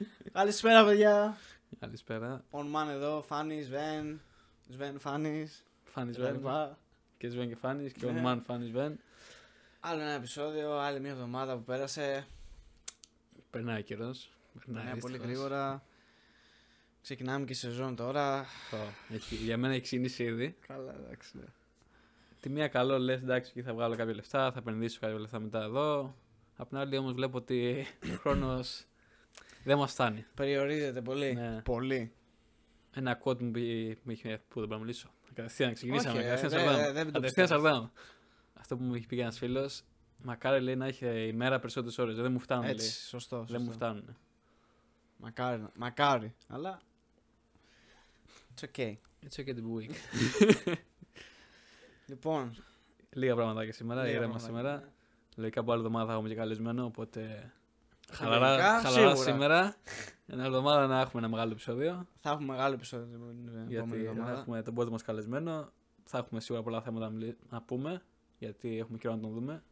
Καλησπέρα, παιδιά. Καλησπέρα. On man εδώ, Φάνης, Σβέν. Σβέν, Φάνης. Φάνης Βεν. Και Σβέν και Φάνης και ο Ναι. Μαν Φάνης Βεν. Άλλο ένα επεισόδιο, άλλη μια εβδομάδα που πέρασε. Περνάει καιρός. Ναι, πολύ γρήγορα. Ξεκινάμε και σεζόν τώρα. Για μένα έχει ξεκινήσει ήδη. Καλά, εντάξει. Ναι. Τη μία καλό λες, εντάξει, εκεί θα βγάλω κάποια λεφτά, θα επενδύσω κάποια λεφτά μετά εδώ. Απ' την άλλη όμως βλέπω ότι ο χρόνος δεν μας φτάνει. Περιορίζεται πολύ. Ναι. Πολύ. Ένα quote μου πει- μου είχε. Πού δεν μπορώ να μιλήσω. Κατευθείαν ξεκινήσαμε. Όχι, ε, Κατευθείαν δεν- σαρδάμ. δεν το Κατευθείαν πιστεύω. σαρδάμ. Αυτό που μου είχε πει ένας φίλος. Μακάρι λέει να έχει η μέρα περισσότερες ώρες. Δεν μου φτάνουν. Έτσι, λέει. σωστό. Δεν σωστό. μου φτάνουν. Μακάρι, να- μακάρι. Αλλά. It's okay. It's okay to be weak. Λοιπόν. Λίγα πράγματα και σήμερα, λίγα ήρεμα πράγματα. σήμερα. Λογικά από άλλη εβδομάδα θα έχουμε και καλεσμένο, οπότε. Λογικά, Χαλαρά, χαλαρά σίγουρα. σήμερα. Μια εβδομάδα να έχουμε ένα μεγάλο επεισόδιο. Θα έχουμε μεγάλο επεισόδιο την επόμενη γιατί θα εβδομάδα. έχουμε τον πρώτο μας καλεσμένο. Θα έχουμε σίγουρα πολλά θέματα να, μιλ- να πούμε. Γιατί έχουμε καιρό να τον δούμε.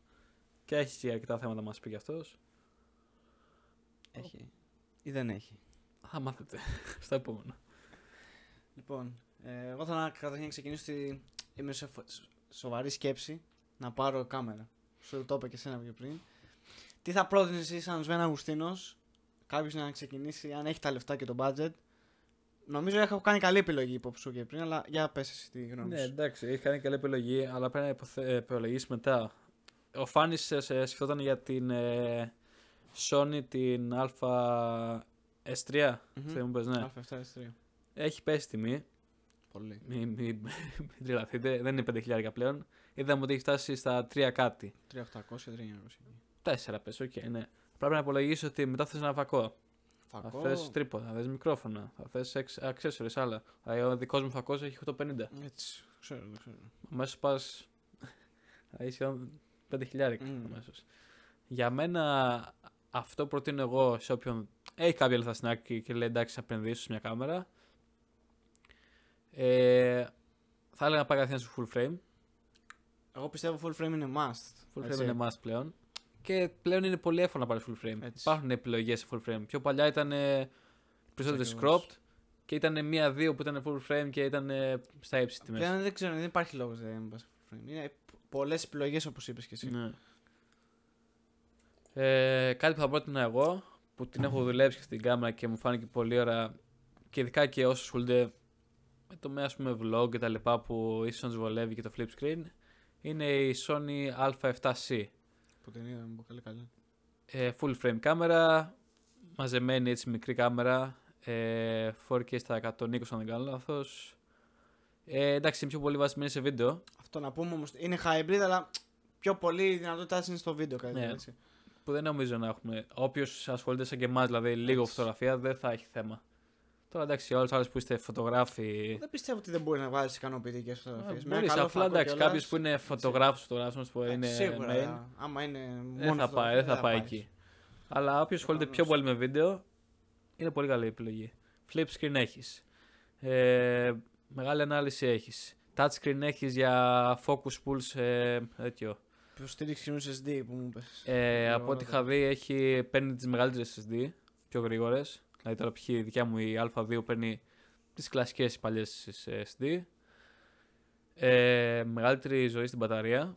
Και έχει και αρκετά θέματα να μας πει κι αυτός. Έχει. Ή δεν έχει. Θα μάθετε στο επόμενο. Λοιπόν, ε, εγώ θα καταρχήν να ξεκινήσω ότι είμαι σε φο- σοβαρή σκέψη να πάρω κάμερα. Σου το είπα και εσένα πιο πριν. Τι θα πρότεινες εσύ σαν Σβέν Αγουστίνος, κάποιος να ξεκινήσει, αν έχει τα λεφτά και το budget. Νομίζω έχω κάνει καλή επιλογή υπόψη σου και πριν, αλλά για πες εσύ τη γνώμης Ναι, σου. εντάξει, έχει κάνει καλή επιλογή, αλλά πρέπει να υποθε... υπολογίσει μετά. Ο Φάνης σκεφτόταν για την ε, Sony την Α3S3. Μμμ. Θέλω μου πες, ναι. Α7S3. Έχει πέσει τιμή. Πολύ. Μην μη, μην τρελαθείτε. Δεν είναι 5.000 πλέον. Είδαμε ότι έχει φτάσει στα 3 κάτι. 3800, 3900. 4 πες, οκ, ναι. Πρέπει να υπολογίσεις ότι μετά θες ένα φακό. Θα Φακό. θες τρίποδα, θα θες μικρόφωνα, θα θες accessories άλλα. Δηλαδή, ο δικός μου φακός έχει 850. Έτσι, ξέρω, το ξέρω. Αμέσως πας. Δηλαδή σχεδόν 5.000 Μμμ. αμέσως. Για μένα αυτό προτείνω εγώ σε όποιον έχει κάποια λεφτά στην άκρη και λέει εντάξει, θα επενδύσω σε μια κάμερα. Ε, θα έλεγα να πάει καθένα στο full frame. Εγώ πιστεύω full frame είναι must. Full frame έτσι. είναι must πλέον. Και πλέον είναι πολύ εύκολο να πάρεις full frame. Έτσι. Υπάρχουν επιλογές σε full frame. Πιο παλιά ήταν περισσότερε ακριβώς. cropped και ήταν μία-δύο που ήταν full frame και ήταν ε, στα ύψη τιμές. Πλέον δεν ξέρω, δεν υπάρχει λόγος να μην πας full frame. Είναι πολλές επιλογές όπως είπες και εσύ. Ναι. Ε, κάτι που θα πρότεινα εγώ, που την έχω δουλέψει στην κάμερα και μου φάνηκε πολύ ωραία και ειδικά και όσοι ασχολούνται με το με ας πούμε vlog και τα λοιπά που ίσως να τους βολεύει και το flip screen, είναι η Sony A7C. Που την είδα, μου πω καλή καλή. Ε, full frame κάμερα, μαζεμένη έτσι μικρή κάμερα, ε, 4K στα 120 αν δεν κάνω λάθος. Ε, εντάξει, είναι πιο πολύ βασισμένη σε βίντεο. Αυτό να πούμε όμως είναι hybrid, αλλά πιο πολύ η δυνατότητά της είναι στο βίντεο κάτι Ναι. τέτοιο, έτσι. που δεν νομίζω να έχουμε. Όποιος ασχολείται σαν και εμάς, δηλαδή λίγο Έτσι. φωτογραφία, δεν θα έχει θέμα. Τώρα εντάξει, όλου άλλου που είστε φωτογράφοι. Δεν πιστεύω ότι δεν μπορεί να βγάλει ικανοποιητικές φωτογραφίες. Μπορείς απλά εντάξει, κάποιος που είναι φωτογράφος, φωτογράφο, που είναι. Σίγουρα. main, Άμα είναι. δεν μόνος θα πάει, δεν θα πάει πάρεις. εκεί. Αλλά όποιος ασχολείται πιο Προφανώς. πολύ με βίντεο, είναι πολύ καλή επιλογή. Flip screen έχεις. Ε, μεγάλη ανάλυση έχεις. Touch screen έχεις για focus pulse ε, τέτοιο. Υποστήριξη κοινού SSD που μου είπες. Ε, από ό,τι Ωραία. είχα δει, έχει, παίρνει τις μεγαλύτερες SSD, πιο γρήγορες. Δηλαδή, τώρα π.χ. η δικιά μου η Α2 παίρνει τις κλασικές παλιές SSD. Ε, μεγαλύτερη ζωή στην μπαταρία.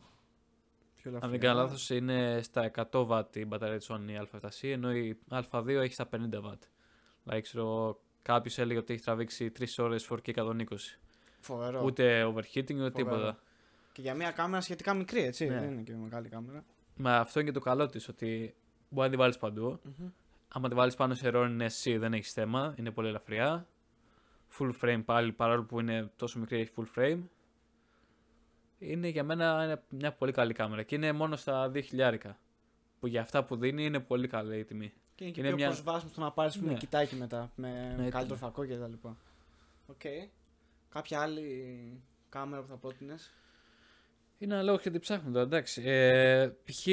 Πιο Αν ελαφριά. δεν κάνω λάθος, είναι στα 100 W η μπαταρία της Sony Α7C, ενώ η Α2 έχει στα 50 W. Δηλαδή, ξέρω, κάποιος έλεγε ότι έχει τραβήξει 3 ώρες 4K 120. Φοβερό. Ούτε overheating ούτε τίποτα. Φοβερό. Και για μια κάμερα σχετικά μικρή, έτσι. Ναι. Δεν είναι και μεγάλη κάμερα. Μα αυτό είναι και το καλό της, ότι μπορεί να τη βάλεις παντού. Μμμ. Άμα τη βάλεις πάνω σε Ronin SC δεν έχεις θέμα, είναι πολύ ελαφριά. Full frame πάλι, παρόλο που είναι τόσο μικρή, έχει full frame. Είναι για μένα είναι μια πολύ καλή κάμερα και είναι μόνο στα 2.000. Που για αυτά που δίνει είναι πολύ καλή η τιμή. Και είναι και Είναι πιο μια- προσβάσιμο στο να πάρεις Ναι. κοιτάκι μετά. Με Ναι, καλύτερο ήταν. φακό και τα λοιπά. Οκ. Κάποια άλλη κάμερα που θα πρότεινε. Είναι ένα λόγο γιατί ψάχνω τώρα, εντάξει. Ε, π.χ.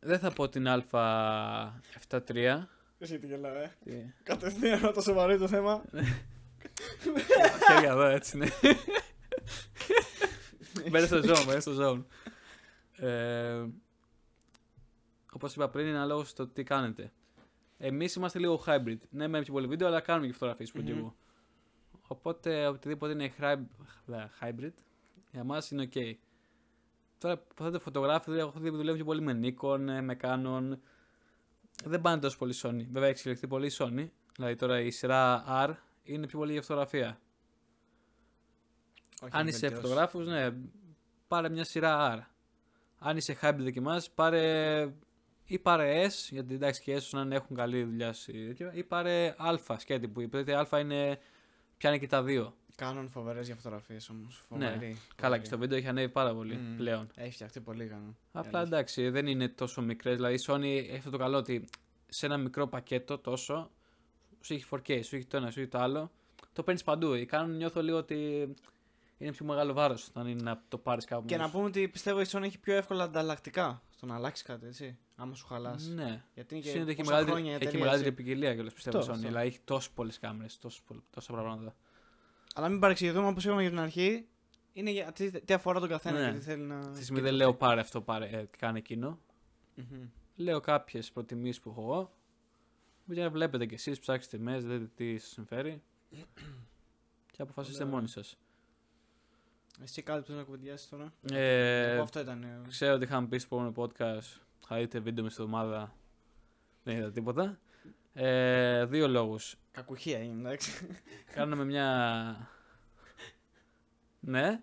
δεν θα πω την Α73. Εσύ τι γελάω, ε. Τι- Κατευθείαν το σοβαρό είναι το θέμα. Χέρια εδώ, έτσι ναι. Μπαίνε στο zone, μπαίνε στο zone. Ε, όπως είπα πριν, είναι ανάλογο στο τι κάνετε. Εμείς είμαστε λίγο hybrid. Ναι, με πιο πολύ βίντεο, αλλά κάνουμε και φωτογραφίες που και Μμμ. εγώ. Οπότε οτιδήποτε είναι hy- δε, hybrid, για μας είναι ok. Τώρα που θέλετε φωτογράφοι, έχω δει που δουλεύουν πιο πολύ με Nikon, ε, με Canon. Δεν πάνε τόσο πολύ Sony. Βέβαια έχει εξελιχθεί πολύ η Sony. Δηλαδή τώρα η σειρά R είναι πιο πολύ για φωτογραφία. Όχι, Αν είναι είσαι βελτιώσεις. φωτογράφος, ναι, πάρε μια σειρά R. Αν είσαι hybrid δοκιμάζει, πάρε ή πάρε S, γιατί εντάξει και S να έχουν καλή δουλειά σε τέτοιο, ή πάρε Α σκέτη που είπες. Γιατί Α είναι, πιάνει και τα δύο. Κάνουν φοβερές για φωτογραφίε όμως. Ναι. Καλά, και στο βίντεο έχει ανέβει πάρα πολύ Μμμ. πλέον. Έχει φτιαχτεί πολύ Canon. Απλά Αλήθεια. εντάξει, δεν είναι τόσο μικρές. Δηλαδή η Sony έχει αυτό το καλό ότι σε ένα μικρό πακέτο τόσο σου έχει 4K, σου έχει το ένα, σου έχει το άλλο. Το παίρνεις παντού. Η Canon νιώθω λίγο ότι είναι πιο μεγάλο βάρος όταν είναι να το πάρεις κάπου. Και να μόνος σου. πούμε ότι πιστεύω η Sony έχει πιο εύκολα ανταλλακτικά στο να αλλάξει κάτι, έτσι. Άμα σου χαλάσει. Ναι. Γιατί είναι και Συνήθως έχει πόσα μεγαλύτερη, χρόνια η έχει εταιρεία, μεγαλύτερη έτσι. ποικιλία κιόλας πιστεύω η Αυτό, Sony. αυτό. Δηλαδή έχει τόσες πολλές κάμερες, τόσα πράγματα. Αλλά μην παρεξηγηθούμε όπως είπαμε για την αρχή. Είναι για τι, τι αφορά τον καθένα Ναι. και τι θέλει να. Στη στιγμή δεν λέω πάρε αυτό, πάρε, ε, κάνε εκείνο. Μμμ. Λέω κάποιες προτιμήσεις που έχω εγώ. Για να βλέπετε κι εσείς, ψάξετε τιμέ, δείτε τι σας συμφέρει. και αποφασίστε Ωραία. μόνοι σας. Εσύ κάτι που θέλει να κουβεντιάσεις τώρα; Ε, Εγώ αυτό ήταν. ε, ξέρω ότι είχαμε πει στο επόμενο podcast. Θα δείτε βίντεο μες στη εβδομάδα. Δεν είδα τίποτα. Ε, δύο λόγους. Κακουχία είναι, εντάξει. Κάναμε μια. ναι.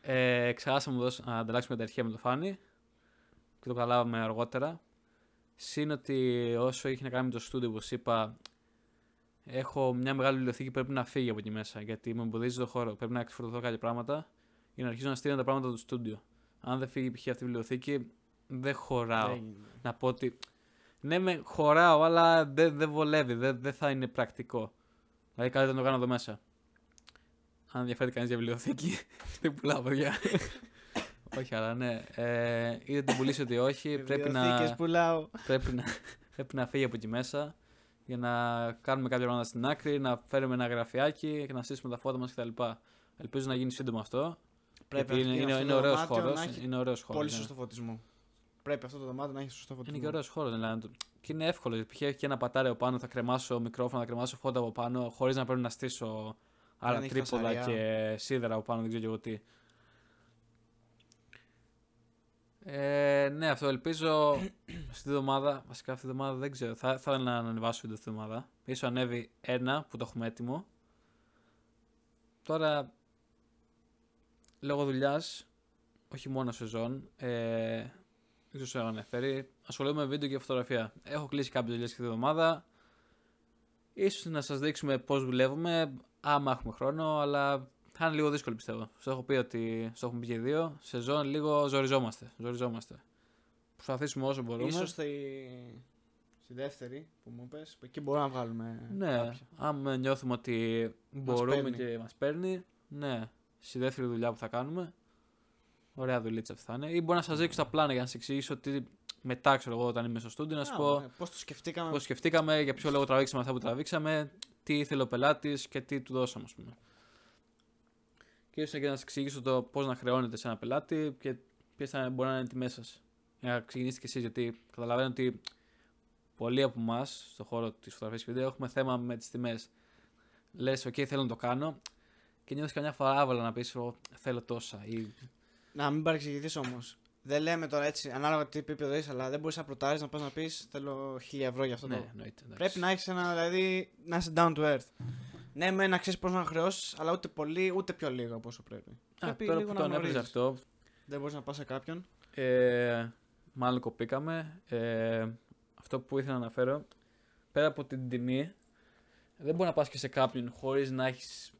Ε, ξεχάσαμε να δώσ- να ανταλλάξουμε τα αρχεία με το Φάνη. Και το καταλάβαμε αργότερα. Συν ότι όσο έχει να κάνει με το στούντιο, όπως είπα, έχω μια μεγάλη βιβλιοθήκη που πρέπει να φύγει από εκεί μέσα. Γιατί με εμποδίζει το χώρο. Πρέπει να εξφορτωθώ κάποια πράγματα για να αρχίσω να στείλω τα πράγματα του στούντιο. Αν δεν φύγει π.χ. αυτή η βιβλιοθήκη, δεν χωράω Δεν γίνεται. να πω ότι. Ναι, με χωράω, αλλά δεν δεν βολεύει, δεν δεν θα είναι πρακτικό. Δηλαδή, κάτι να το κάνω εδώ μέσα. Αν ενδιαφέρει κανείς για βιβλιοθήκη, δεν πουλάω, παιδιά. όχι, αλλά ναι. Ε, είτε την πουλήσει είτε όχι, πρέπει Βιβλιοθήκες να, πουλάω. πρέπει, να, πρέπει να φύγει από εκεί μέσα για να κάνουμε κάποια πράγματα στην άκρη, να φέρουμε ένα γραφιάκι και να στήσουμε τα φώτα μας κτλ. Ελπίζω να γίνει σύντομα αυτό. Πρέπει γιατί να είναι, γίνει είναι, αυτό είναι το ωραίος δωμάτιο χώρος. να έχει Είναι ωραίος χώρος, Πολύ ναι. σωστό φωτισμό. Πρέπει αυτό το δωμάτιο να έχει σωστό φωτισμό. Είναι και ωραίος χώρος. Δηλαδή, να το- και είναι εύκολο. Γιατί π.χ. έχει και ένα πατάρι από πάνω, θα κρεμάσω μικρόφωνα, θα κρεμάσω φώτα από πάνω, χωρίς να πρέπει να στήσω άλλα έχει τρίποδα φασαριά. και σίδερα από πάνω, δεν ξέρω και εγώ τι. Ε, ναι, αυτό ελπίζω αυτή τη εβδομάδα. Βασικά αυτή τη εβδομάδα δεν ξέρω. Θα θα ήθελα να ανεβάσω βίντεο αυτή τη εβδομάδα. σω ανέβει ένα που το έχουμε έτοιμο. Τώρα, λόγω δουλειάς, όχι μόνο σεζόν, ε, δεν ξέρω αν αναφέρει. Ασχολούμαι με βίντεο και φωτογραφία. Έχω κλείσει κάποιες δουλειές αυτή τη εβδομάδα. Ίσως να σας δείξουμε πώς δουλεύουμε, άμα έχουμε χρόνο, αλλά θα είναι λίγο δύσκολο πιστεύω. Σας έχω πει ότι στο έχουμε πει και οι δύο. Σεζόν λίγο ζοριζόμαστε. ζοριζόμαστε. Προσπαθήσουμε όσο μπορούμε. Ίσως στη... στη δεύτερη που μου πες, που εκεί μπορούμε να βγάλουμε ναι, κάποια. άμα νιώθουμε ότι μπορούμε παίρνει. και μας παίρνει, ναι, στη δεύτερη δουλειά που θα κάνουμε. Ωραία δουλίτσα αυτή θα είναι. Ή μπορώ να σας δείξω τα πλάνα για να σας εξηγήσω τι μετά, ξέρω εγώ, όταν είμαι στο στούντιο, να σου Α, πω ναι, Πώς το σκεφτήκαμε. πώς σκεφτήκαμε, για ποιο λόγο τραβήξαμε αυτά που τραβήξαμε, τι ήθελε ο πελάτης και τι του δώσαμε, ας πούμε. Και ίσως και να σας εξηγήσω το πώς να χρεώνετε σε ένα πελάτη και ποιες θα μπορεί να είναι οι τιμές σας. Για να ξεκινήσετε κι εσείς, γιατί καταλαβαίνω ότι πολλοί από εμάς στον χώρο της φωτογραφίας και βίντεο έχουμε θέμα με τις τιμές. Λες, OK, θέλω να το κάνω και νιώθεις καμιά φορά άβολα να πεις: Θέλω τόσα. Ή... Να μην παρεξηγηθείς όμως. Δεν λέμε τώρα έτσι, ανάλογα τι επίπεδο είσαι, αλλά δεν μπορείς να προτάρει να πας να πεις Θέλω 1000 ευρώ για αυτό ναι, το. εννοείται. εντάξει. Πρέπει να έχεις ένα, δηλαδή, να είσαι down to earth. Ναι, με να ξέρεις πώς να χρεώσεις, αλλά ούτε πολύ, ούτε πιο λίγο από όσο πρέπει. Α, πρέπει τώρα λίγο που να το ανέφερε γνωρίζεις. αυτό, Δεν μπορείς να πας σε κάποιον. Ε, μάλλον κοπήκαμε. Ε, αυτό που ήθελα να αναφέρω, πέρα από την τιμή, δεν μπορεί να πας και σε κάποιον χωρίς να έχεις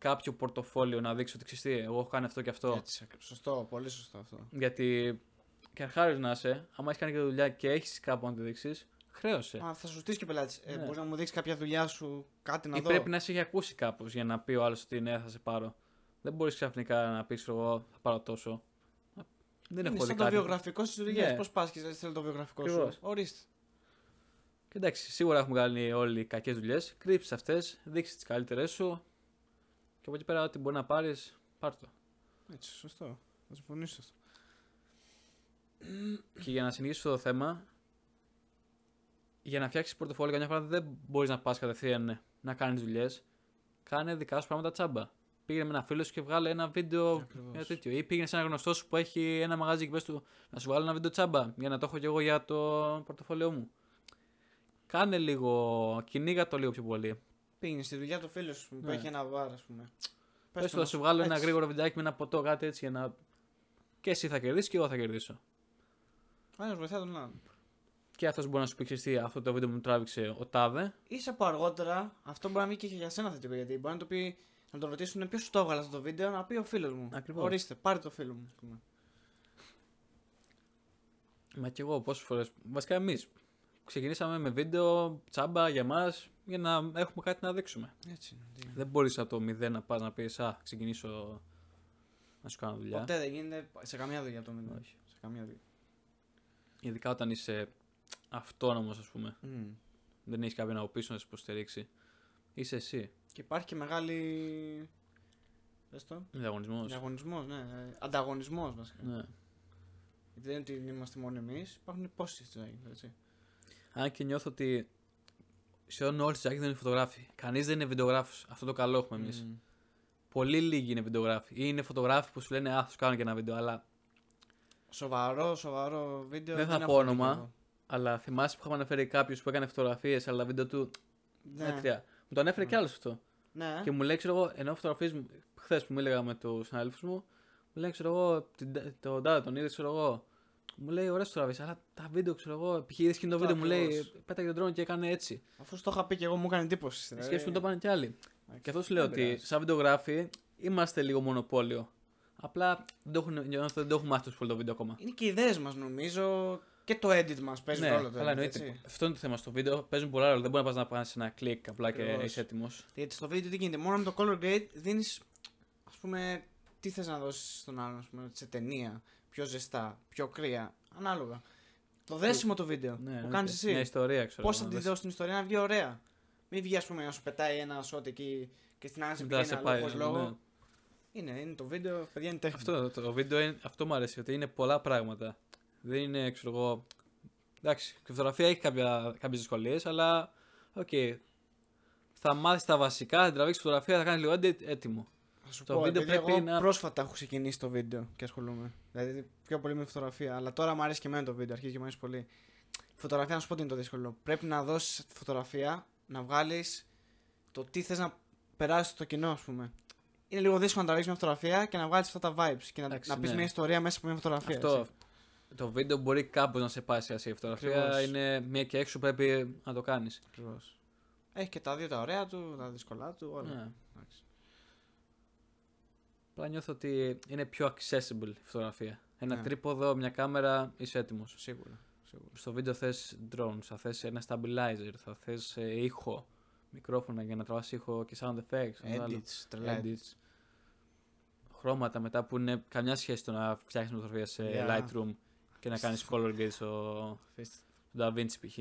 κάποιο πορτοφόλιο να δείξει ότι ξέρεις τι, εγώ έχω κάνει αυτό και αυτό. Έτσι, σωστό, πολύ σωστό αυτό. Γιατί και αρχάριος να είσαι, άμα έχεις κάνει και δουλειά και έχεις κάπου να τη δείξεις, χρέωσε. Μα θα σου στήσει και πελάτης. Ε, Ναι. μπορείς να μου δείξεις κάποια δουλειά σου, κάτι να Ή δω. πρέπει να σε έχει ακούσει κάπως για να πει ο άλλος ότι ναι, θα σε πάρω. Δεν μπορείς ξαφνικά να πεις εγώ θα πάρω τόσο. Δεν είναι έχω δει σαν το κάτι. βιογραφικό στις δουλειές. Ναι. Πώς πας και δεν θέλει το βιογραφικό Ακριβώς. σου. Ορίστε. Και εντάξει, σίγουρα έχουμε κάνει όλοι κακές δουλειές. Κρύψεις αυτές, δείξεις τις καλύτερες σου. Και από εκεί πέρα, ό,τι μπορεί να πάρεις, πάρ το. Έτσι, σωστό. Θα συμφωνήσω σε αυτό. και για να συνεχίσω το θέμα, για να φτιάξεις πορτοφόλι, καμιά φορά δεν μπορείς να πας κατευθείαν να κάνεις δουλειές. Κάνε δικά σου πράγματα τσάμπα. Πήγαινε με ένα φίλο σου και βγάλε ένα βίντεο Ακριβώς. για τέτοιο. Ή πήγαινε σε ένα γνωστό σου που έχει ένα μαγαζί και πες του να σου βγάλω ένα βίντεο τσάμπα για να το έχω κι εγώ για το πορτοφόλιό μου. Κάνε λίγο, κυνήγα το λίγο πιο πολύ. Πήγαινε στη δουλειά του φίλου σου που Ναι. έχει ένα βάρο, ας πούμε. Πες Πες του του να σου βγάλω ένα έτσι. γρήγορο βιντεάκι με ένα ποτό, κάτι έτσι για να. Και εσύ θα κερδίσεις και εγώ θα κερδίσω. Ο ένας βοηθάει τον άλλον. Και αυτός μπορεί να σου πει «Ξέρεις τι, αυτό το βίντεο μου τράβηξε ο Τάδε. σα πω αργότερα, αυτό μπορεί να μην και για σένα θετικό γιατί μπορεί να το πει. Να τον ρωτήσουν ποιος σου το έβγαλε αυτό το βίντεο, να πει ο φίλος μου. Ακριβώς. Ορίστε, πάρε το φίλο μου. ας πούμε. Μα κι εγώ πόσες φορέ. Βασικά εμείς ξεκινήσαμε με βίντεο τσάμπα για μας για να έχουμε κάτι να δείξουμε. Έτσι είναι. τι- Δεν μπορείς από το μηδέν να πας να πεις Α, ξεκινήσω να σου κάνω δουλειά. Ποτέ δεν γίνεται σε καμιά δουλειά το μήνυμα. Όχι. Σε καμιά δουλειά. Ειδικά όταν είσαι αυτόνομος, ας πούμε. Μμ. Δεν έχεις κάποιον από πίσω να σε υποστηρίξει. Είσαι εσύ. Και υπάρχει και μεγάλη. Πες το. Διαγωνισμός. Διαγωνισμός, ναι. Ανταγωνισμός βασικά. Ναι. Γιατί δεν είναι ότι είμαστε μόνο εμείς, υπάρχουν πόσοι στη ζωή, έτσι. Αν και νιώθω ότι σχεδόν όλοι στη Ζάκη δεν είναι φωτογράφοι. Κανείς δεν είναι βιντεογράφος. Αυτό το καλό έχουμε εμείς. Μμ. Πολύ λίγοι είναι βιντεογράφοι. Ή είναι φωτογράφοι που σου λένε Α, θα σου κάνω και ένα βίντεο. Αλλά, Σοβαρό, σοβαρό βίντεο. Δεν θα έχω πω δει όνομα. κι εγώ. αλλά θυμάσαι που είχαμε αναφέρει κάποιος που έκανε φωτογραφίες, αλλά βίντεο του Ναι. μέτρια. Μου το ανέφερε κι άλλος αυτό. ναι. Και μου λέει, ξέρω εγώ, ενώ φωτογραφίες μου, χθες που μίλαγα με τους συναδέλφους μου, μου λέει, ξέρω εγώ, την- τον τάδε τον είδες, ξέρω εγώ. Μου λέει, ωραίε φωτογραφίε, αλλά τα βίντεο, ξέρω εγώ, επιχείρηση και το Αυτό βίντεο μου λέει, ακριβώς. πέταγε τον τρόνο και έκανε έτσι. Αφού σου το είχα πει και εγώ, μου έκανε εντύπωση. Ε, Σκέψου μου το πάνε κι άλλοι. Εντάξει, Και αυτό σου λέω δεν ότι πειράζει. σαν βιντεογράφοι είμαστε λίγο μονοπόλιο. Απλά δεν το έχουν, νιώθω ότι δεν το έχουμε μάθει τόσο πολύ το βίντεο ακόμα. Είναι και οι ιδέες μας νομίζω και το edit μας παίζει ναι, ρόλο. το αλλά edit, εννοείται. έτσι. Αυτό είναι το θέμα στο βίντεο. Παίζουν πολλά ρόλο. Δεν μπορεί να πας να πας ένα κλικ απλά και Ακριβώς. είσαι έτοιμος. Γιατί στο βίντεο τι γίνεται, μόνο με το color grade δίνεις, ας πούμε, τι θες να δώσεις στον άλλον, ας πούμε, σε ταινία, πιο ζεστά, πιο κρύα, ανάλογα. Το δέσιμο το βίντεο Ναι, που κάνεις εσύ. Μια ιστορία, ξέρω. Πώς θα να τη δεις. δώσεις την ιστορία να βγει ωραία. Μην βγεις, ας πούμε, να σου πετάει ένα σότ εκεί και στην άλλη σε Μετά πηγαίνει σε αλλού πάει, χωρίς ναι. λόγο. Είναι, είναι το βίντεο, παιδιά είναι τέχνη. Αυτό το, το βίντεο είναι, αυτό μου αρέσει, ότι είναι πολλά πράγματα. Δεν είναι, ξέρω εγώ. Εντάξει, η φωτογραφία έχει κάποιες δυσκολίες, αλλά οκ. Θα μάθεις τα βασικά, θα τραβήξεις φωτογραφία, θα κάνεις λίγο edit, έτοιμο. Θα σου το πω, βίντεο επειδή πρέπει εγώ να- πρόσφατα έχω ξεκινήσει το βίντεο και ασχολούμαι. Δηλαδή πιο πολύ με φωτογραφία. Αλλά τώρα μου αρέσει και εμένα το βίντεο, αρχίζει και μου αρέσει πολύ. Η φωτογραφία, να σου πω τι είναι το δύσκολο. Πρέπει να δώσεις τη φωτογραφία, να βγάλεις το τι θες να περάσεις στο κοινό, ας πούμε. Είναι λίγο δύσκολο να τραβήξει μια φωτογραφία και να βγάλεις αυτά τα vibes και να, Εντάξει, να πεις ναι. μια ιστορία μέσα από μια φωτογραφία. Αυτό. έτσι. Το βίντεο μπορεί κάπως να σε πάει σε αυτή η φωτογραφία. Ακριβώς. Είναι μία και έξω πρέπει να το κάνεις. Ακριβώς. Έχει και τα δύο τα ωραία του, τα δύσκολά του, όλα. Ναι. Εντάξει. Απλά νιώθω ότι είναι πιο accessible η φωτογραφία. Ένα Ναι. τρίποδο, μια κάμερα, είσαι έτοιμος. Σίγουρα. σίγουρα. Στο βίντεο θες drones, θα θες ένα stabilizer, θα θες ήχο, μικρόφωνα για να τραβάς ήχο και sound effects. να βάλω Edits, τρελά edits. edits. Χρώματα μετά που είναι καμιά σχέση το να φτιάξει φωτογραφία σε Yeah. Lightroom και να κάνεις color grade στο, Αφήστε. στο DaVinci π.χ.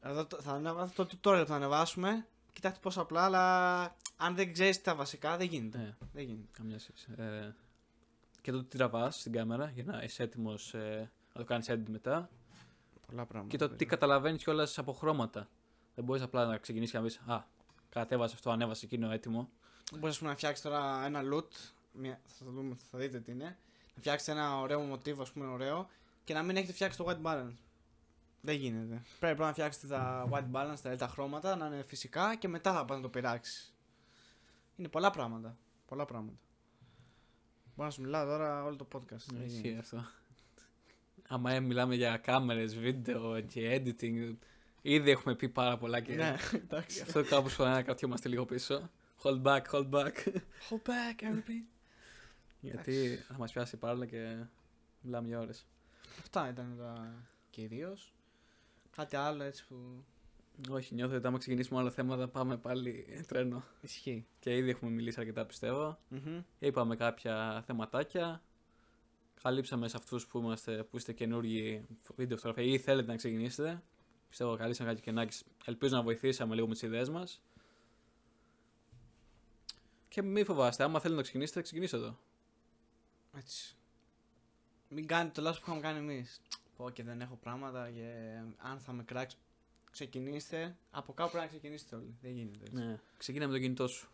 Εδώ το- θα ανεβάσω το tutorial που θα ανεβάσουμε. Κοιτάξτε πόσο απλά, αλλά αν δεν ξέρεις τα βασικά δεν γίνεται. Ναι, Δεν γίνεται. καμιά σχέση. Ε, και το τι τραβάς στην κάμερα για να είσαι έτοιμος να το κάνεις edit μετά. Πολλά πράγματα. Και το τι καταλαβαίνεις κιόλας από χρώματα. Δεν μπορείς απλά να ξεκινήσεις και να πεις Α, κατέβασε αυτό, ανέβασε εκείνο έτοιμο. Μπορείς να φτιάξεις τώρα ένα loot. Μια, θα, το δούμε, θα δείτε τι είναι. Να φτιάξεις ένα ωραίο μοτίβο, ας πούμε, ωραίο και να μην έχετε φτιάξει το white balance. Δεν γίνεται. Πρέπει πρώτα να φτιάξετε τα white balance, δηλαδή τα χρώματα, να είναι φυσικά και μετά θα πας να το πειράξεις. Είναι πολλά πράγματα. Πολλά πράγματα. Μπορώ να σου μιλάω τώρα όλο το podcast. Δεν Ισχύει γίνεται. αυτό. Άμα ε, μιλάμε για κάμερες, βίντεο και editing, ήδη έχουμε πει πάρα πολλά και Ναι, εντάξει. γι' αυτό κάπως φορά να κρατιόμαστε λίγο πίσω. Hold back, hold back. Hold back, everybody. Γιατί θα μας πιάσει πάρα και μιλάμε για ώρες. Αυτά ήταν τα κυρίως. Κάτι άλλο έτσι που. Όχι, νιώθω ότι άμα ξεκινήσουμε άλλα θέματα πάμε πάλι τρένο. Ισχύει. Και ήδη έχουμε μιλήσει αρκετά πιστεύω. Είπαμε κάποια θεματάκια. Καλύψαμε σε αυτούς που, είμαστε, που είστε καινούργοι βίντεο φωτογραφία ή θέλετε να ξεκινήσετε. Πιστεύω καλύψαμε κάτι κενάκι. Ελπίζω να βοηθήσαμε λίγο με τις ιδέες μας. Και μην φοβάστε, άμα θέλετε να ξεκινήσετε, ξεκινήστε εδώ. Έτσι. Μην κάνετε το λάθος που είχαμε κάνει εμείς. Πω και δεν έχω πράγματα και αν θα με κράξει. Ξεκινήστε. Από κάπου πρέπει να ξεκινήσετε όλοι. Δεν γίνεται έτσι. Ναι. Ξεκίνα με το κινητό σου.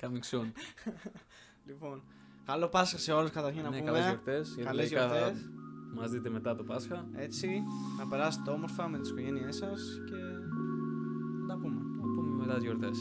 Coming soon. Λοιπόν, καλό Πάσχα σε όλους καταρχήν να ναι, πούμε. καλές γιορτές. γιατί Καλές λογικά γιορτές. Μας δείτε μετά το Πάσχα. Έτσι, να περάσετε όμορφα με τις οικογένειές σας και να τα πούμε. Να πούμε μετά τις γιορτές.